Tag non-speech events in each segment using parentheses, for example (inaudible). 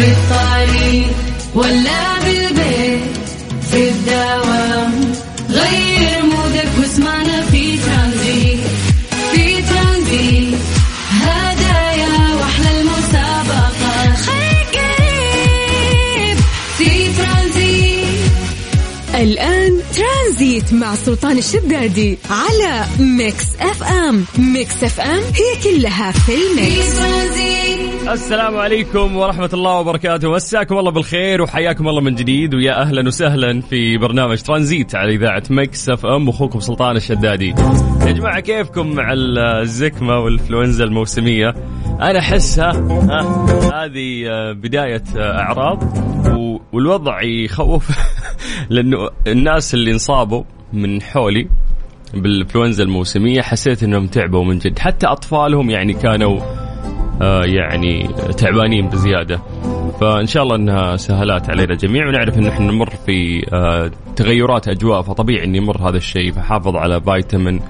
في الطريق ولا بالبيت مع سلطان الشدادي على Mix FM Mix FM هي كلها في ال mix. السلام عليكم ورحمة الله وبركاته. مساكم الله بالخير وحياكم الله من جديد ويا أهلا وسهلا في برنامج ترانزيت على إذاعة Mix FM أخوكم سلطان الشدادي. يا جماعة كيفكم مع الزكمة والإنفلونزا الموسمية؟ أنا أحسها ها هذه آه، بداية آه، أعراض والوضع يخوف (laughs) لأنه الناس اللي انصابوا من حولي بالإنفلونزا الموسمية حسيت أنهم تعبوا من جد. حتى أطفالهم يعني كانوا آه، يعني تعبانين بزيادة. فإن شاء الله إنها سهلات علينا جميع ونعرف إن إحنا نمر في آه، تغيرات أجواء فطبيعي ان يمر هذا الشيء. فحافظ على فيتامين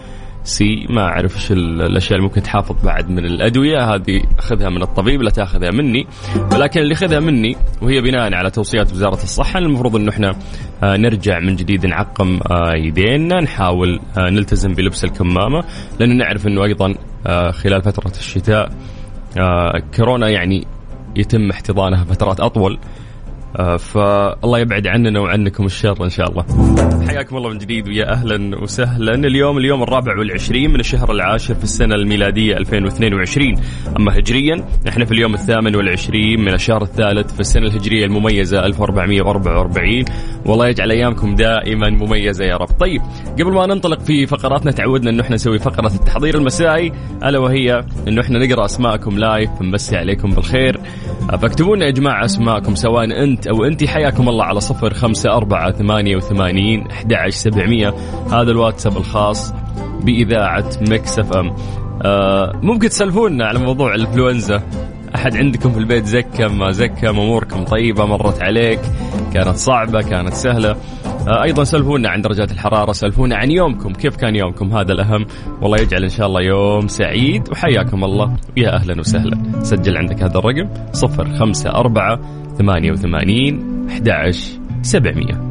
سي ما أعرف إيش ال- الأشياء اللي ممكن تحافظ بعد من الأدوية. هذه أخذها من الطبيب لا تأخذها مني. ولكن اللي خذها مني وهي بناء على توصيات وزارة الصحة المفروض انه إحنا آه، نرجع من جديد نعقم آه، يدينا نحاول آه، نلتزم بلبس الكمامة. لأنه نعرف إنه أيضا آه، خلال فترة الشتاء آه، كورونا يعني يتم احتضانها فترات أطول. آه، فالله يبعد عننا وعنكم الشر إن شاء الله. حياكم الله من جديد ويا أهلا وسهلا. اليوم اليوم الرابع والعشرين من الشهر العاشر في السنة الميلادية 2022 أما هجريا إحنا في اليوم الثامن والعشرين من الشهر الثالث في السنة الهجرية المميزة 1444 والله يجعل أيامكم دائما مميزة يا رب. طيب قبل ما ننطلق في فقراتنا تعودنا انه إحنا نسوي فقرة التحضير المسائي ألا وهي انه إحنا نقرأ أسماءكم live نمسي عليكم بالخير. فاكتبوا لنا يا جماعة أسماءكم سواء أنت أو انت حياكم الله على صفر خمسة أربعة ثمانية وثمانين أحد عشر سبعمية. هذا الواتساب الخاص بإذاعة Mix FM. آه ممكن تسولفوا لنا على موضوع الإنفلونزا. أحد عندكم في البيت زكى ما زكى أموركم طيبة مرت عليك كانت صعبة كانت سهلة. آه، أيضا سولفوا لنا عن درجات الحرارة سولفوا لنا عن يومكم كيف كان يومكم؟ هذا الأهم. والله يجعل إن شاء الله يوم سعيد وحياكم الله. يا أهلا وسهلا. سجل عندك هذا الرقم صفر خمسة أربعة ثمانية وثمانين أحد عشر سبعمية.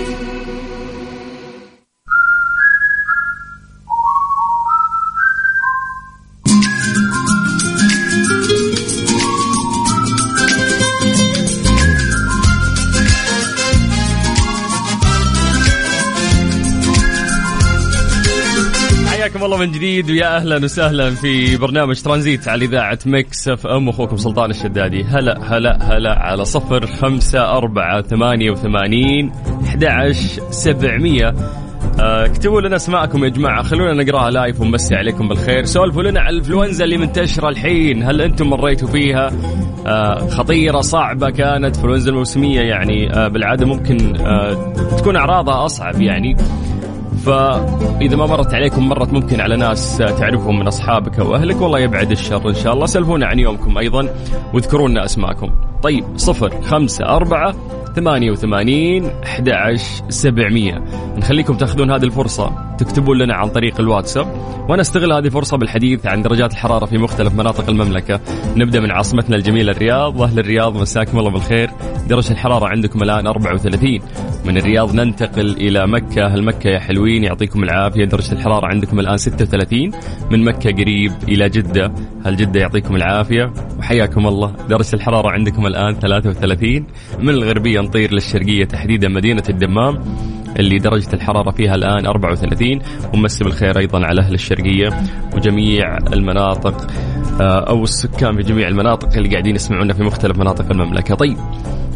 من جديد ويا أهلا وسهلا في برنامج ترانزيت على إذاعة Mix FM أخوكم سلطان الشدادي. هلا هلا هلا على صفر خمسة أربعة ثمانية وثمانين أحد سبعمية. آه، اكتبوا لنا أسماءكم يا جماعة. خلونا نقرأها live ونمسي عليكم بالخير. سولفوا لنا على الإنفلونزا اللي منتشرة الحين. هل أنتم مريتوا فيها؟ آه، خطيرة صعبة كانت. إنفلونزا الموسمية يعني آه، بالعادة ممكن آه، تكون أعراضها أصعب يعني. فإذا ما مرت عليكم مرت ممكن على ناس تعرفهم من أصحابك أو اهلك والله يبعد الشر إن شاء الله. سلفونا عن يومكم أيضا واذكروا لنا أسماءكم. طيب صفر خمسة أربعة ثمانية وثمانين أحد سبعمية. نخليكم تاخذون هذه الفرصة تكتبون لنا عن طريق الواتساب وأنا أستغل هذه الفرصة بالحديث عن درجات الحرارة في مختلف مناطق المملكة. نبدأ من عاصمتنا الجميلة الرياض أهل الرياض مساكم الله بالخير. درجة الحرارة عندكم الآن 34 من الرياض ننتقل إلى مكة. أهل مكة يا حلوين يعطيكم العافية. درجة الحرارة عندكم الآن 36 من مكة قريب إلى جدة. هل جدة يعطيكم العافية وحياكم الله. درجة الحرارة عندكم الآن 33 من الغربية نطير للشرقية تحديدا مدينة الدمام اللي درجة الحرارة فيها الآن 34 ومسي بالخير أيضا على أهل الشرقية وجميع المناطق آه، أو السكان في جميع المناطق اللي قاعدين يسمعونا في مختلف مناطق المملكة. طيب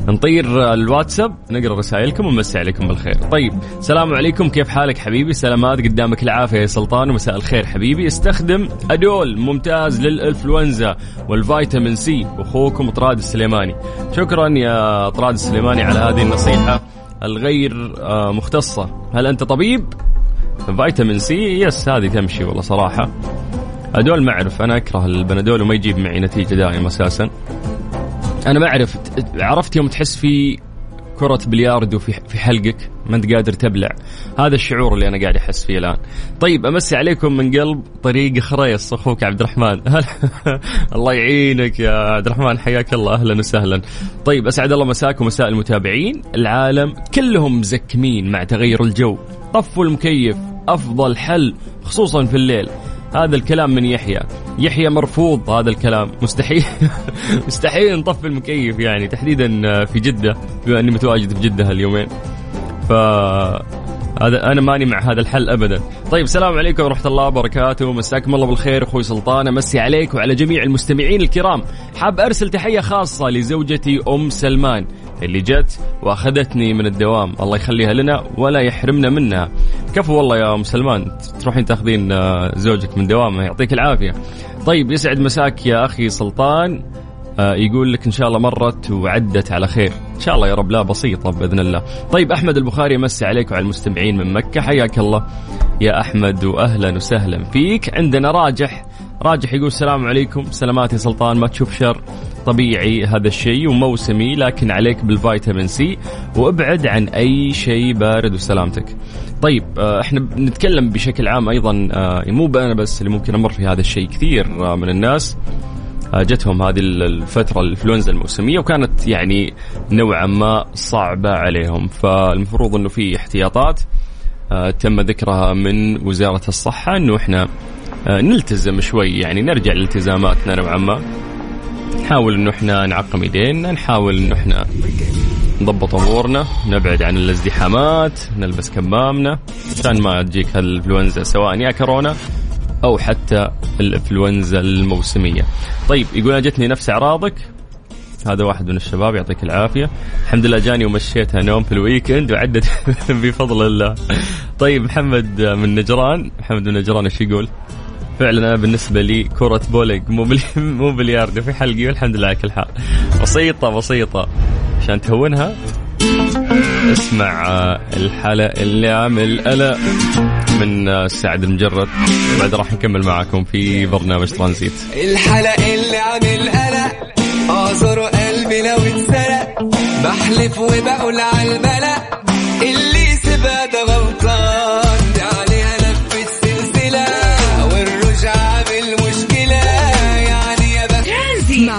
نطير الواتساب نقرأ رسائلكم ونمسي عليكم بالخير. طيب السلام عليكم كيف حالك حبيبي؟ سلامات قدامك العافية يا سلطان ومساء الخير حبيبي. استخدم أدول ممتاز للإنفلونزا والفيتامين سي. أخوكم طراد السليماني. شكرا يا طراد السليماني على هذه النصيحة الغير آه، مختصة. هل أنت طبيب؟ فيتامين سي yes هذه تمشي والله صراحة. أدول ما أعرف أنا أكره البنادول وما يجيب معي نتيجة دائما أساسا. أنا ما أعرف. عرفت يوم تحس في كرة بلياردو في حلقك؟ ما أنت قادر تبلع. هذا الشعور اللي أنا قاعد أحس فيه الآن. طيب أمسي عليكم من قلب طريق خريص. أخوك عبد الرحمن. (laughs) الله يعينك يا عبد الرحمن. حياك الله. أهلا وسهلا. طيب أسعد الله مساكم مساء المتابعين. العالم كلهم مزكمين مع تغير الجو. طفوا المكيف. أفضل حل خصوصا في الليل. هذا الكلام من يحيى. يحيى مرفوض هذا الكلام. مستحيل. (laughs) مستحيل نطفي المكيف يعني تحديدا في جدة بما أني متواجد في جدة هاليومين. ف هذا أنا ماني مع هذا الحل ابدا. طيب السلام عليكم ورحمة الله وبركاته، مساكم الله بالخير أخوي سلطان، أمسي عليك وعلى جميع المستمعين الكرام، حاب أرسل تحية خاصة لزوجتي أم سلمان اللي جت وأخذتني من الدوام، الله يخليها لنا ولا يحرمنا منها. كفو والله يا أم سلمان تروحين تأخذين آه، زوجك من دوامه يعطيك العافية. طيب يسعد مساك يا أخي سلطان آه، يقول لك إن شاء الله مرت وعدت على خير إن شاء الله يا رب لا بسيطة بإذن الله. طيب أحمد البخاري يمسي عليك وعلى المستمعين من مكة. حياك الله. يا أحمد واهلا وسهلا فيك. عندنا راجح. راجح يقول السلام عليكم. سلامات يا سلطان ما تشوف شر طبيعي هذا الشيء وموسمي لكن عليك بالفيتامين سي. وأبعد عن أي شيء بارد وسلامتك. طيب آه، إحنا بنتكلم بشكل عام أيضا آه، مو أنا بس اللي ممكن أمر في هذا الشيء كثير من الناس. آه، جتهم هذه الفترة الانفلونزا الموسمية وكانت يعني نوعا ما صعبة عليهم. فالمفروض إنه في احتياطات آه، تم ذكرها من وزارة الصحة إنه إحنا آه، نلتزم شوي يعني نرجع لالتزاماتنا نوعا ما. نحاول إنه إحنا نعقم إيدينا نحاول إنه إحنا نضبط أمورنا نبعد عن الازدحامات نلبس كمامنا. عشان ما تجيك هالانفلونزا سواء يا كورونا أو حتى الإنفلونزا الموسمية. طيب يقول جتني نفس إعراضك. هذا واحد من الشباب يعطيك العافية. الحمد لله جاني ومشيتها نوم في الويكند وعدت (laughs) بفضل الله. طيب محمد من نجران. محمد من نجران إيش يقول؟ فعلا أنا بالنسبة لي كرة بولينج مو (laughs) مو بلياردو في حلقي والحمد لله على كل حال. بسيطة بسيطة. عشان تهونها. اسمع الحالة اللي عامل ألا من سعد المجرد. بعد راح نكمل معاكم في برنامج ترانزيت. الحلق اللي عامل قلق أعذر قلبي لو اتسرق. بحلف وبقول على الملأ اللي سيبها ده غلطان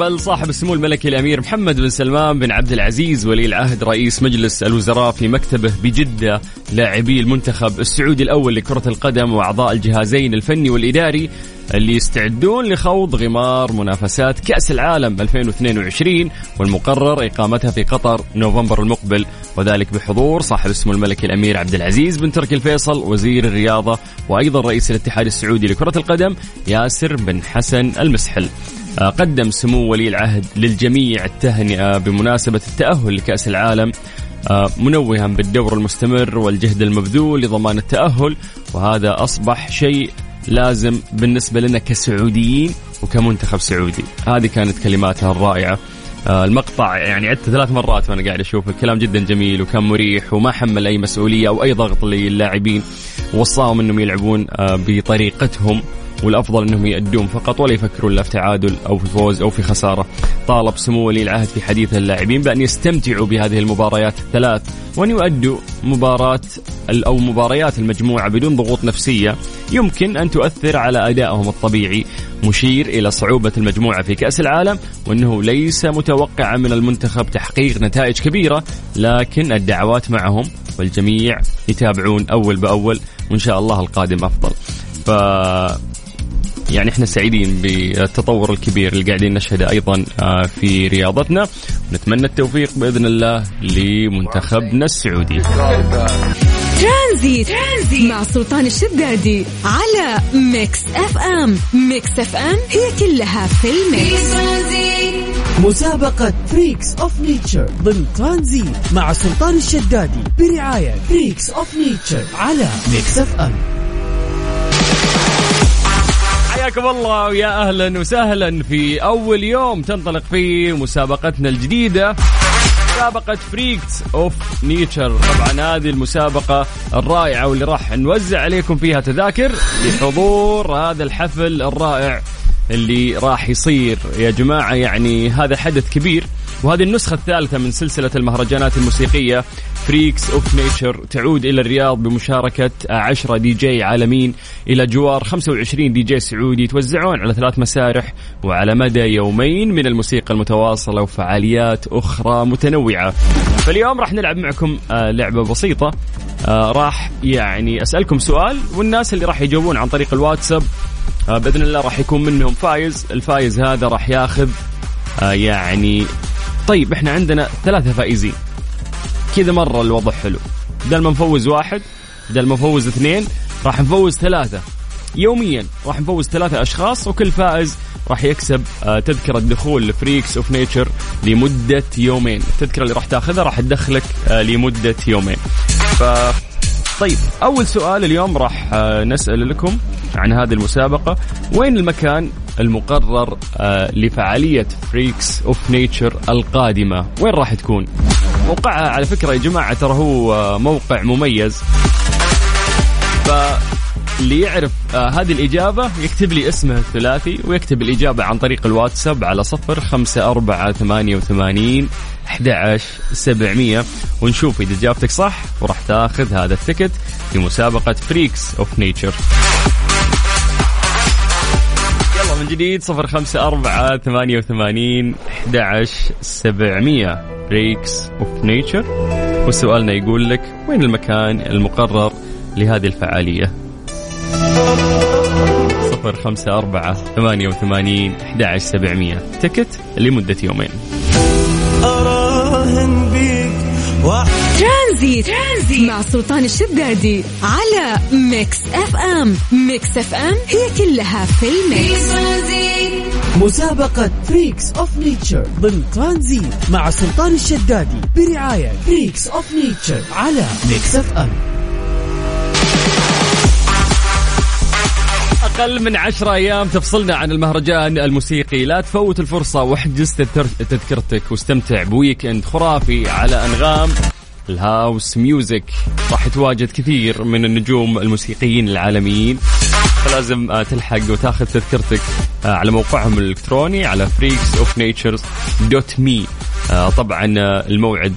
استقبل صاحب السمو الملكي الأمير محمد بن سلمان بن عبد العزيز ولي العهد رئيس مجلس الوزراء في مكتبه بجدة لاعبي المنتخب السعودي الأول لكرة القدم وأعضاء الجهازين الفني والإداري اللي يستعدون لخوض غمار منافسات كأس العالم 2022 والمقرر إقامتها في قطر نوفمبر المقبل وذلك بحضور صاحب السمو الملكي الأمير عبد العزيز بن تركي الفيصل وزير الرياضة وأيضا رئيس الاتحاد السعودي لكرة القدم ياسر بن حسن المسحل. قدم سمو ولي العهد للجميع التهنئة بمناسبة التأهل لكأس العالم آه، منوها بالدور المستمر والجهد المبذول لضمان التأهل وهذا أصبح شيء لازم بالنسبة لنا كسعوديين وكمنتخب سعودي. هذه كانت كلماتها الرائعة. آه، المقطع يعني عدت ثلاث مرات وأنا قاعد أشوف. الكلام جدا جميل وكان مريح وما حمل أي مسؤولية أو أي ضغط للاعبين. وصاهم إنهم يلعبون آه، بطريقتهم. والأفضل أنهم يأدون فقط ولا يفكرون لا في تعادل أو في فوز أو في خسارة. طالب سمو ولي العهد في حديث اللاعبين بأن يستمتعوا بهذه المباريات الثلاث وأن يؤدوا مباراة أو مباريات المجموعة بدون ضغوط نفسية يمكن أن تؤثر على أدائهم الطبيعي مشير إلى صعوبة المجموعة في كأس العالم وأنه ليس متوقعا من المنتخب تحقيق نتائج كبيرة لكن الدعوات معهم والجميع يتابعون أول بأول وإن شاء الله القادم أفضل. ف يعني إحنا سعيدين بالتطور الكبير اللي قاعدين نشهده أيضا آه، في رياضتنا. ونتمنى التوفيق بإذن الله لمنتخبنا السعودي. ترانزيت ترانزيت, مع سلطان الشدادي على Mix FM. Mix FM هي كلها في ال mix. مسابقة Freaks of Nature ضمن ترانزيت مع سلطان الشدادي برعاية Freaks of Nature على Mix FM. حياكم الله ويا أهلا وسهلا في أول يوم تنطلق فيه مسابقتنا الجديدة مسابقة Freaks of Nature طبعا هذه المسابقة الرائعة واللي راح نوزع عليكم فيها تذاكر لحضور هذا الحفل الرائع اللي راح يصير. يا جماعة يعني هذا حدث كبير. وهذه النسخة الثالثة من سلسلة المهرجانات الموسيقية Freaks of Nature تعود إلى الرياض بمشاركة 10 دي جي عالميين إلى جوار 25 دي جي سعودي يتوزعون على ثلاث مسارح وعلى مدى يومين من الموسيقى المتواصلة وفعاليات أخرى متنوعة. فاليوم راح نلعب معكم آه، لعبة بسيطة آه، راح يعني أسألكم سؤال والناس اللي راح يجاوبون عن طريق الواتساب آه، بإذن الله راح يكون منهم فايز. الفايز هذا راح ياخذ يعني طيب إحنا عندنا ثلاثة فائزين. كذا مرة الوضع حلو. بدل ما نفوز واحد بدل ما نفوز اثنين راح نفوز ثلاثة. يوميا راح نفوز ثلاثة أشخاص وكل فائز راح يكسب آه، تذكرة دخول ل Freaks of Nature لمدة يومين. التذكرة اللي راح تاخذها راح تدخلك آه، لمدة يومين. ف طيب أول سؤال اليوم راح آه، نسأل لكم عن هذه المسابقة. وين المكان المقرر آه، لفعالية Freaks of Nature القادمة. وين راح تكون؟ موقعها على فكرة يا جماعة ترى هو آه، موقع مميز. فاللي يعرف آه هذه الإجابة يكتب لي اسمه الثلاثي ويكتب الإجابة عن طريق الواتساب على صفر خمسة أربعة ثمانية وثمانين سبعمية. ونشوف إذا إجابتك صح وراح تاخذ هذا ال ticket لمسابقة Freaks of Nature من جديد صفر خمسة أربعة ثمانية وثمانين أحد سبعمية. Freaks of Nature وسؤالنا يقول لك وين المكان المقرر لهذه الفعالية؟ صفر خمسة أربعة ثمانية وثمانين أحد سبعمية. ticket لمدة يومين. أراهن بيك ترانزيت, ترانزيت. مع سلطان الشدادي على Mix FM. Mix FM هي كلها في ال mix. مسابقة Freaks of Nature ضمن ترانزيت مع سلطان الشدادي برعاية Freaks of Nature على Mix FM. أقل من عشرة أيام تفصلنا عن المهرجان الموسيقي. لا تفوت الفرصة واحجز تذكر- تذكرتك واستمتع ب weekend خرافي على أنغام. ال house music راح يتواجد كثير من النجوم الموسيقيين العالميين. فلازم آه، تلحق وتاخذ تذكرتك آه، على موقعهم الإلكتروني على Freaks of Nature's dot me طبعا آه، الموعد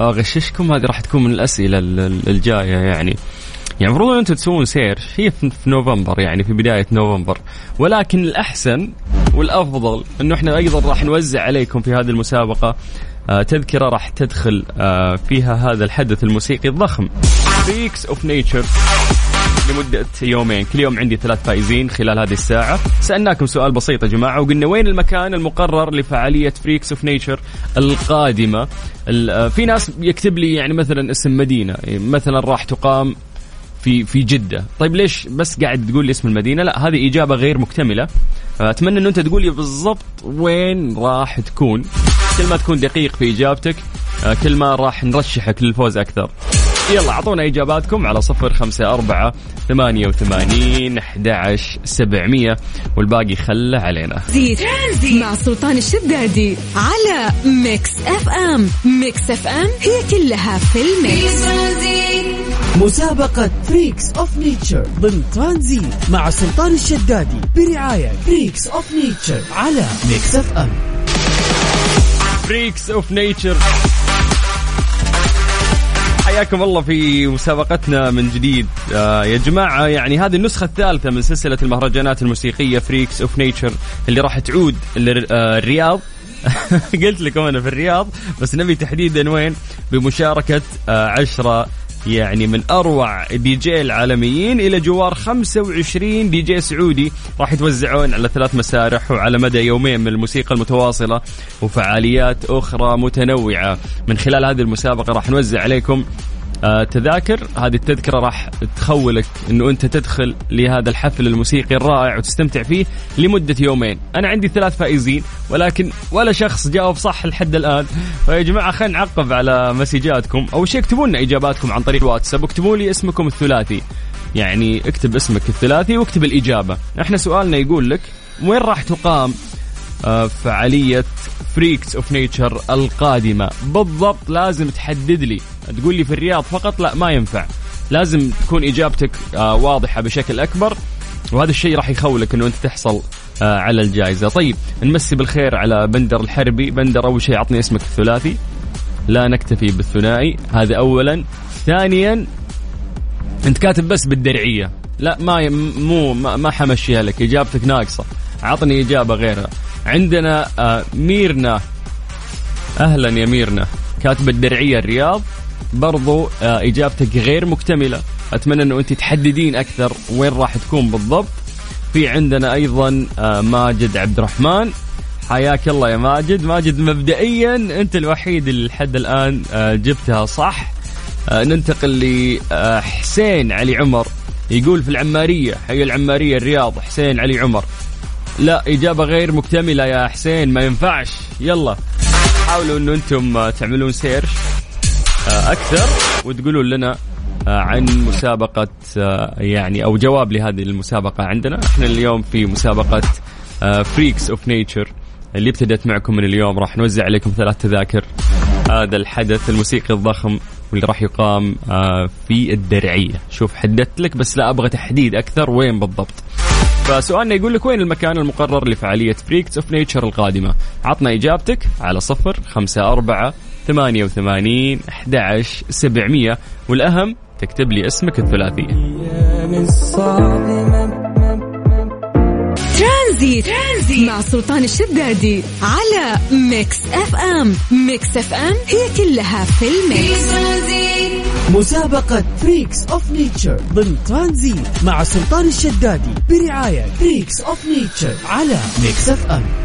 أغششكم. هذه راح تكون من الأسئلة ال- ال- الجاية يعني. يعني المفروض إن أنتم تسوون search هي في نوفمبر يعني في بداية نوفمبر. ولكن الأحسن والأفضل إنه إحنا أيضا راح نوزع عليكم في هذه المسابقة تذكرة راح تدخل آه، فيها هذا الحدث الموسيقي الضخم. Freaks of Nature لمدة يومين. كل يوم عندي ثلاث فائزين خلال هذه الساعة. سألناكم سؤال بسيط يا جماعة وقلنا وين المكان المقرر لفعالية Freaks of Nature القادمة؟ ال- آه، في ناس يكتب لي يعني مثلا اسم مدينة مثلا راح تقام في في جدة. طيب ليش بس قاعد تقول لي اسم المدينة؟ لا هذه إجابة غير مكتملة. أتمنى أنه أنت تقول لي بالضبط وين راح تكون. كل ما تكون دقيق في إجابتك آه، كل ما راح نرشحك للفوز أكثر. يلا أعطونا إجاباتكم على صفر خمسة أربعة ثمانية وثمانين أحد سبعمية والباقي خله علينا. ترانزيت مع سلطان الشدادي على Mix FM. Mix FM هي كلها في ال mix. مسابقة Freaks of Nature ضمن ترانزيت مع سلطان الشدادي برعاية Freaks of Nature على Mix FM. Freaks of Nature حياكم الله في مسابقتنا من جديد. آه يا جماعة يعني هذه النسخة الثالثة من سلسلة المهرجانات الموسيقية Freaks of Nature اللي راح تعود للرياض (laughs) قلت لكم أنا في الرياض بس نبي تحديدا وين؟ بمشاركة آه عشرة يعني من أروع دي جي العالميين إلى جوار 25 دي جي سعودي. راح يتوزعون على ثلاث مسارح وعلى مدى يومين من الموسيقى المتواصلة وفعاليات أخرى متنوعة. من خلال هذه المسابقة راح نوزع عليكم تذاكر هذه التذكرة راح تخولك أنه أنت تدخل لهذا الحفل الموسيقي الرائع وتستمتع فيه لمدة يومين. أنا عندي ثلاث فائزين ولكن ولا شخص جاوب صح لحد الآن. فيا جماعة خلينا نعقب على مسجاتكم. أول شيء اكتبوا لنا إجاباتكم عن طريق الواتساب. واكتبوا لي اسمكم الثلاثي. يعني اكتب اسمك الثلاثي واكتب الإجابة. إحنا سؤالنا يقول لك وين راح تقام آه، فعالية Freaks of Nature القادمة؟ بالضبط لازم تحدد لي. تقول لي في الرياض فقط؟ لا ما ينفع. لازم تكون إجابتك آه، واضحة بشكل أكبر وهذا الشيء راح يخولك إنه أنت تحصل آه، على الجائزة. طيب نمسي بالخير على بندر الحربي. بندر أول شيء عطني اسمك الثلاثي. لا نكتفي بالثنائي. هذا اولا. ثانيا أنت كاتب بس بالدرعية. لا ما مو ما, ما حمشيها لك. إجابتك ناقصة. عطني إجابة غيرها. عندنا آه ميرنا. أهلا يا ميرنا. كاتبه الدرعية الرياض. برضو آه إجابتك غير مكتملة. أتمنى أنه أنت تحددين أكثر وين راح تكون بالضبط. في عندنا أيضا آه ماجد عبد الرحمن حياك الله يا ماجد. ماجد مبدئيا أنت الوحيد اللي لحد الآن آه جبتها صح. ننتقل لحسين علي عمر. يقول في العمارية حي العمارية الرياض حسين علي عمر. لا إجابة غير مكتملة يا حسين ما ينفعش. يلا حاولوا أنه أنتم تعملون search آه، أكثر وتقولوا لنا آه، عن مسابقة آه، يعني أو جواب لهذه المسابقة عندنا. إحنا اليوم في مسابقة Freaks of Nature اللي ابتدت معكم من اليوم. راح نوزع عليكم ثلاث تذاكر. هذا الحدث الموسيقي الضخم واللي راح يقام في الدرعية. شوف حددت لك بس لا أبغى تحديد أكثر وين بالضبط. فسؤالنا يقول لك وين المكان المقرر لفعالية Freaks of Nature القادمة؟ عطنا إجابتك على صفر خمسة أربعة ثمانية وثمانين أحد سبعمية. والأهم تكتب لي اسمك الثلاثي. ترانزيت. ترانزيت مع سلطان الشدادي على Mix FM. Mix FM هي كلها في ال mix. مسابقة Freaks of Nature ضمن ترانزيت مع سلطان الشدادي برعاية Freaks of Nature على Mix FM.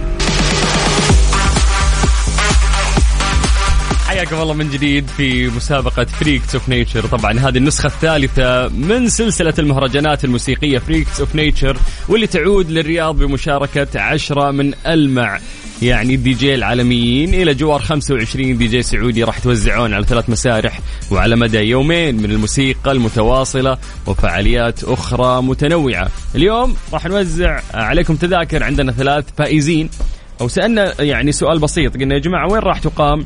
حياكم الله من جديد في مسابقة Freaks of Nature طبعا هذه النسخة الثالثة من سلسلة المهرجانات الموسيقية Freaks of Nature واللي تعود للرياض بمشاركة عشرة من ألمع يعني الدي جي العالميين. إلى جوار 25 دي جي سعودي راح يتوزعون على ثلاث مسارح وعلى مدى يومين من الموسيقى المتواصلة وفعاليات أخرى متنوعة. اليوم راح نوزع عليكم تذاكر عندنا ثلاث فائزين. أو سألنا يعني سؤال بسيط قلنا يا جماعة وين راح تقام؟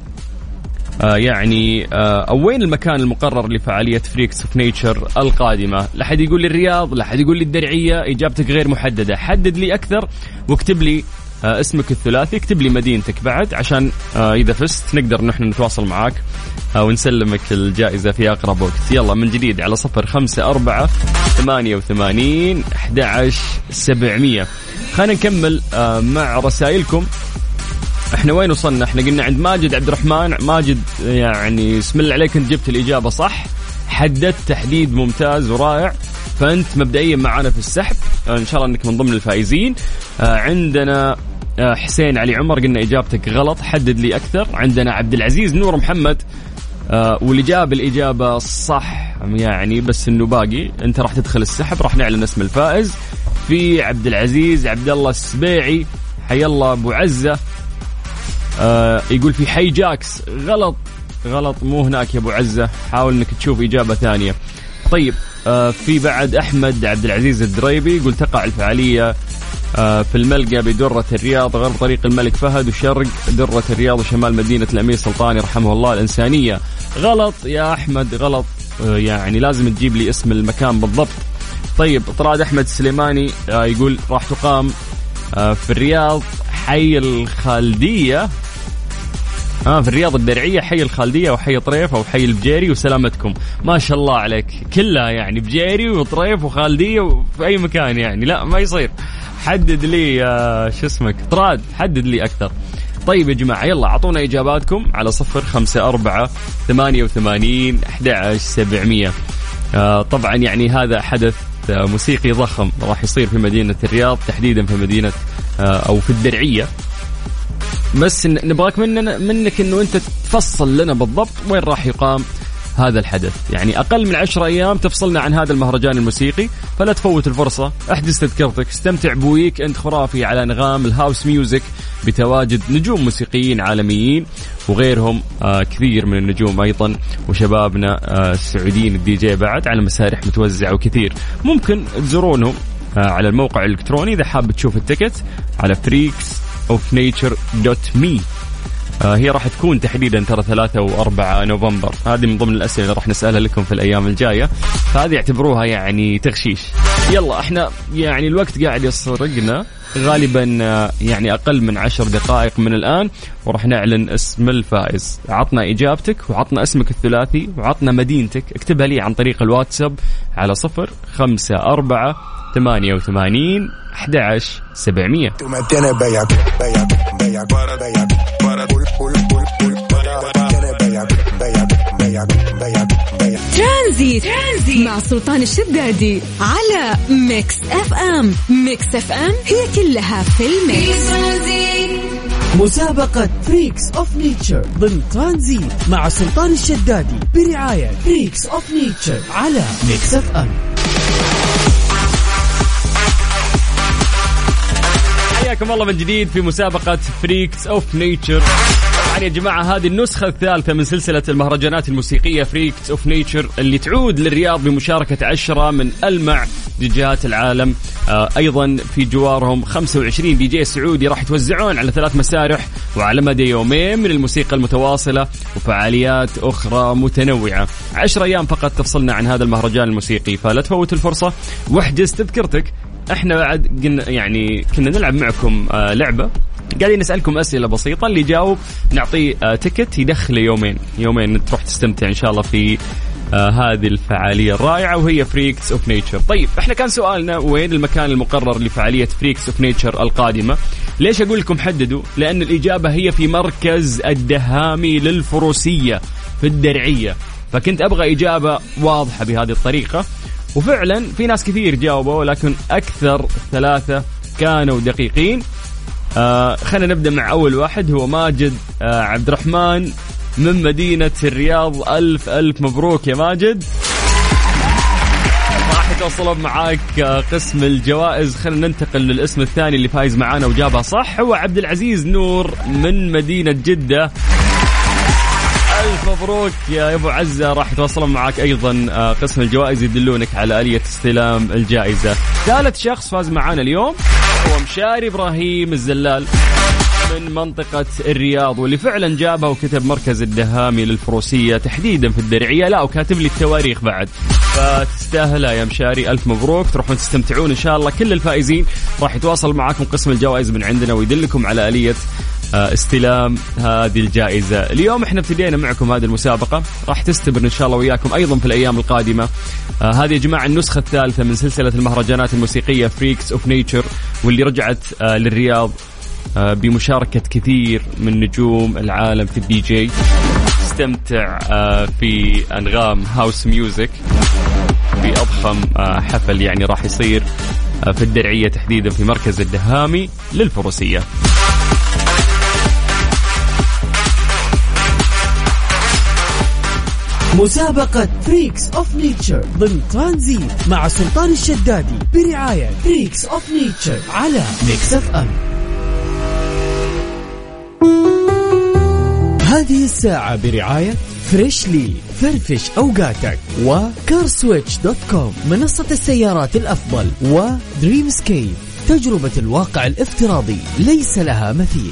آه يعني آه أو وين المكان المقرر لفعالية Freaks of Nature القادمة؟ لا حد يقول لي الرياض، لا حد يقول لي الدرعية، إجابتك غير محددة، حدد لي أكثر واكتب لي آه اسمك الثلاثي اكتب لي مدينتك بعد عشان آه إذا فزت نقدر نحن نتواصل معاك آه ونسلمك الجائزة في أقرب وقت. يلا من جديد على صفر خمسة أربعة ثمانية وثمانين أحد سبعمية. خلينا نكمل آه مع رسائلكم. إحنا وين وصلنا؟ إحنا قلنا عند ماجد عبد الرحمن، ماجد يعني بسم الله عليك انت جبت الإجابة صح، حددت تحديد ممتاز ورائع، فأنت مبدئيا معنا في السحب، إن شاء الله إنك من ضمن الفائزين. آه عندنا آه حسين علي عمر قلنا إجابتك غلط، حدد لي أكثر، عندنا عبد العزيز نور محمد. آه واللي جاب الإجابة صح يعني بس إنه باقي. أنت راح تدخل السحب راح نعلن اسم الفائز. في عبد العزيز عبد الله السبيعي. حي الله أبو عزة. آه يقول في حي جاكس غلط. غلط مو هناك يا أبو عزة. حاول إنك تشوف إجابة ثانية. طيب آه في بعد أحمد عبد العزيز الدريبي يقول تقع الفعالية آه في الملقى بدرة الرياض غرب طريق الملك فهد وشرق درة الرياض وشمال مدينة الأمير سلطان رحمه الله الإنسانية. غلط يا أحمد غلط. آه يعني لازم تجيب لي اسم المكان بالضبط. طيب طراد أحمد السليماني آه يقول راح تقام آه في الرياض. حي الخالدية. آه في الرياض الدرعية حي الخالدية وحي طريف أو حي البجيري وسلامتكم. ما شاء الله عليك. كلها يعني بجيري وطريف وخالدية وفي أي مكان يعني. لا ما يصير. حدد لي آه شو اسمك؟ طراد حدد لي أكثر. طيب يا جماعة يلا أعطونا إجاباتكم على صفر خمسة أربعة ثمانية وثمانين أحد سبعمية. آه طبعا يعني هذا حدث آه موسيقي ضخم راح يصير في مدينة الرياض تحديدا في مدينة آه أو في الدرعية. بس نبغاك مننا منك إنه أنت تفصل لنا بالضبط وين راح يقام هذا الحدث. يعني أقل من عشر أيام تفصلنا عن هذا المهرجان الموسيقي. فلا تفوت الفرصة. أحجز تذكرتك. استمتع ب weekend خرافي على أنغام ال house music بتواجد نجوم موسيقيين عالميين وغيرهم آه كثير من النجوم أيضا وشبابنا آه السعوديين الدي جي بعد على مسارح متوزعة وكثير. ممكن تزورونهم. على الموقع الإلكتروني. إذا حاب تشوف ال ticket على Freaks of Nature dot me هي راح تكون تحديدا ترى 3 و4 نوفمبر. هذه من ضمن الأسئلة اللي راح نسألها لكم في الأيام الجاية. فهذه اعتبروها يعني تغشيش. يلا إحنا يعني الوقت قاعد يسرقنا. غالبا آه، يعني أقل من عشر دقائق من الآن. وراح نعلن اسم الفائز. عطنا إجابتك وعطنا اسمك الثلاثي وعطنا مدينتك. اكتبها لي عن طريق الواتساب على صفر خمسة أربعة ثمانية وثمانين أحد عشر سبعمية. Tú me tienes bella, bella, bella, bella, para, pul, pul, pul, pul, para, me tienes bella, bella, bella, bella, bella. ترانزيت. ترانزيت مع سلطان الشدادي على ميكس اف ام ميكس اف ام هي كلها في الميكس. مسابقة فريكس اوف نيتشر ضمن ترانزيت مع سلطان الشدادي برعاية فريكس اوف نيتشر على ميكس اف ام حياكم الله من جديد في مسابقة Freaks of Nature طبعا يا جماعة هذه النسخة الثالثة من سلسلة المهرجانات الموسيقية Freaks of Nature اللي تعود للرياض بمشاركة عشرة من ألمع ديجيهات العالم. آه أيضا في جوارهم 25 دي جي سعودي راح يتوزعون على ثلاث مسارح وعلى مدى يومين من الموسيقى المتواصلة وفعاليات أخرى متنوعة. عشر أيام فقط تفصلنا عن هذا المهرجان الموسيقي فلا تفوت الفرصة. واحجز تذكرتك إحنا بعد قلنا يعني كنا نلعب معكم آه لعبة. قاعدين نسألكم أسئلة بسيطة اللي يجاوب نعطيه آه ticket يدخله يومين. يومين تروح تستمتع إن شاء الله في آه هذه الفعالية الرائعة وهي Freaks of Nature طيب إحنا كان سؤالنا وين المكان المقرر لفعالية Freaks of Nature القادمة؟ ليش أقول لكم حددوا؟ لأن الإجابة هي في مركز الدهامي للفروسية في الدرعية. فكنت أبغى إجابة واضحة بهذه الطريقة. وفعلا في ناس كثير جاوبوا ولكن أكثر ثلاثة كانوا دقيقين. آه خلينا نبدأ مع أول واحد هو ماجد آه عبد الرحمن من مدينة الرياض. ألف ألف مبروك يا ماجد. راح يتواصلون معاك آه، قسم الجوائز. خلينا ننتقل للاسم الثاني اللي فايز معانا وجابها صح هو عبد العزيز نور من مدينة جدة. ألف مبروك يا أبو عزة. راح يتواصلون معك أيضا آه، قسم الجوائز يدلونك على آلية استلام الجائزة. ثالث شخص فاز معانا اليوم هو مشاري إبراهيم الزلال من منطقة الرياض واللي فعلا جابها وكتب مركز الدهامي للفروسية تحديدا في الدرعية. لا وكاتب لي التواريخ بعد. فتستاهلها يا مشاري ألف مبروك. تروحون تستمتعون إن شاء الله كل الفائزين. راح يتواصل معكم قسم الجوائز من عندنا ويدلكم على آلية استلام هذه الجائزة. اليوم إحنا ابتدينا معكم هذه المسابقة. راح تستمر إن شاء الله وياكم أيضا في الأيام القادمة. آه هذه يا جماعة النسخة الثالثة من سلسلة المهرجانات الموسيقية Freaks of Nature واللي رجعت آه للرياض آه بمشاركة كثير من نجوم العالم في الدي جي. استمتع آه في أنغام house music في أضخم آه حفل يعني راح يصير آه في الدرعية تحديدا في مركز الدهامي للفروسية. مسابقة Freaks of Nature ضمن ترانزيت مع سلطان الشدادي برعاية Freaks of Nature على Mix FM هذه الساعة برعاية Freshly فرفش أوقاتك. و CarSwitch dot com منصة السيارات الأفضل. و Dreamscape تجربة الواقع الافتراضي ليس لها مثيل.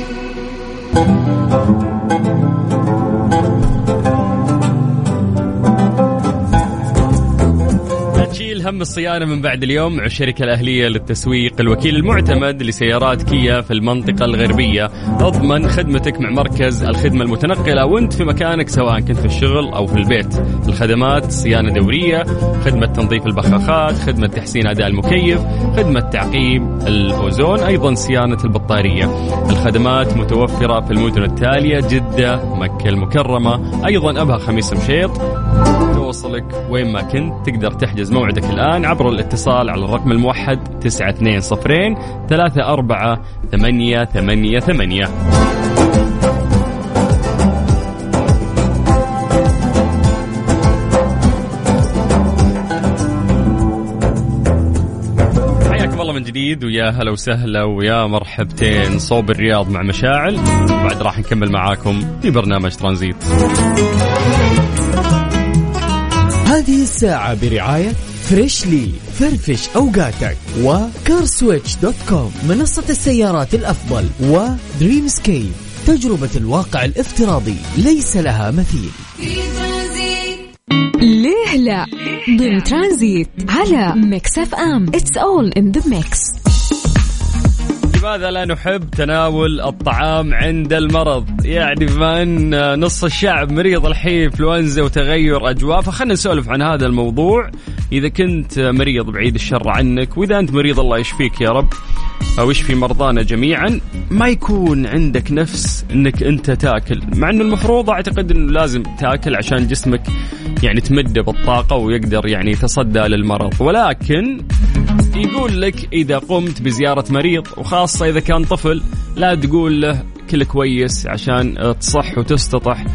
تشيل هم الصيانة من بعد اليوم مع الشركة الأهلية للتسويق. الوكيل المعتمد لسيارات كيا في المنطقة الغربية. أضمن خدمتك مع مركز الخدمة المتنقلة. وانت في مكانك سواء كنت في الشغل أو في البيت. الخدمات صيانة دورية خدمة تنظيف البخاخات خدمة تحسين أداء المكيف خدمة تعقيم الأوزون أيضا صيانة البطارية. الخدمات متوفرة في المدن التالية جدة مكة المكرمة. أيضا أبها خميس مشيط. أوصلك وين ما كنت. تقدر تحجز موعدك الآن عبر الاتصال على الرقم الموحد 920 ثلاثة أربعة ثمانية ثمانية ثمانية. من جديد ويا هلا وسهلا ويا مرحبتين. صوب الرياض مع مشاعل. بعد راح نكمل معاكم في برنامج ترانزيت. هذه الساعة برعاية Freshly فرفش أوقاتك و CarSwitch dot com منصة السيارات الأفضل و Dreamscape تجربة الواقع الافتراضي ليس لها مثيل. ليه لا؟ ضمن ترانزيت على Mix FM. It's all in the mix لماذا لا نحب تناول الطعام عند المرض؟ يعني بما أن نص الشعب مريض الحين انفلونزا وتغير أجواء فخلنا نسولف عن هذا الموضوع. إذا كنت مريض بعيد الشر عنك وإذا أنت مريض الله يشفيك يا رب. أو يشفي مرضانا جميعا. ما يكون عندك نفس إنك أنت تاكل. مع انه المفروض أعتقد إنه لازم تاكل عشان جسمك يعني تمده بالطاقة ويقدر يعني يتصدى للمرض. ولكن يقول لك إذا قمت بزيارة مريض وخاصة إذا كان طفل لا تقول له كل كويس عشان تصح وتستطح.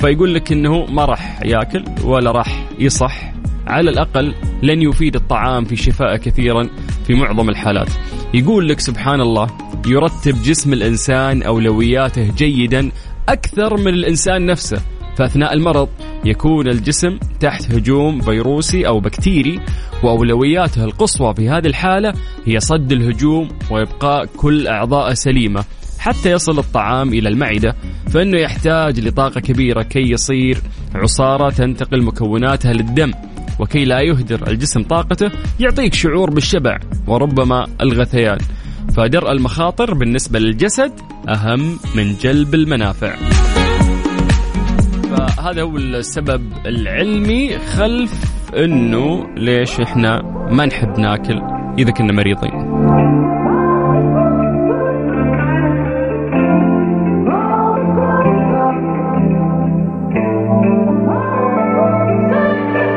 فيقول لك إنه ما راح ياكل ولا راح يصح. على الأقل لن يفيد الطعام في شفاء كثيرا في معظم الحالات. يقول لك سبحان الله يرتب جسم الإنسان أولوياته جيدا أكثر من الإنسان نفسه. فأثناء المرض يكون الجسم تحت هجوم فيروسي أو بكتيري واولوياته القصوى في هذه الحالة هي صد الهجوم وإبقاء كل اعضائه سليمة حتى يصل الطعام إلى المعدة فإنه يحتاج لطاقة كبيرة كي يصير عصارة تنتقل مكوناتها للدم وكي لا يهدر الجسم طاقته يعطيك شعور بالشبع وربما الغثيان. فدرء المخاطر بالنسبة للجسد أهم من جلب المنافع. فهذا هو السبب العلمي خلف إنه ليش إحنا ما نحب ناكل إذا كنا مريضين.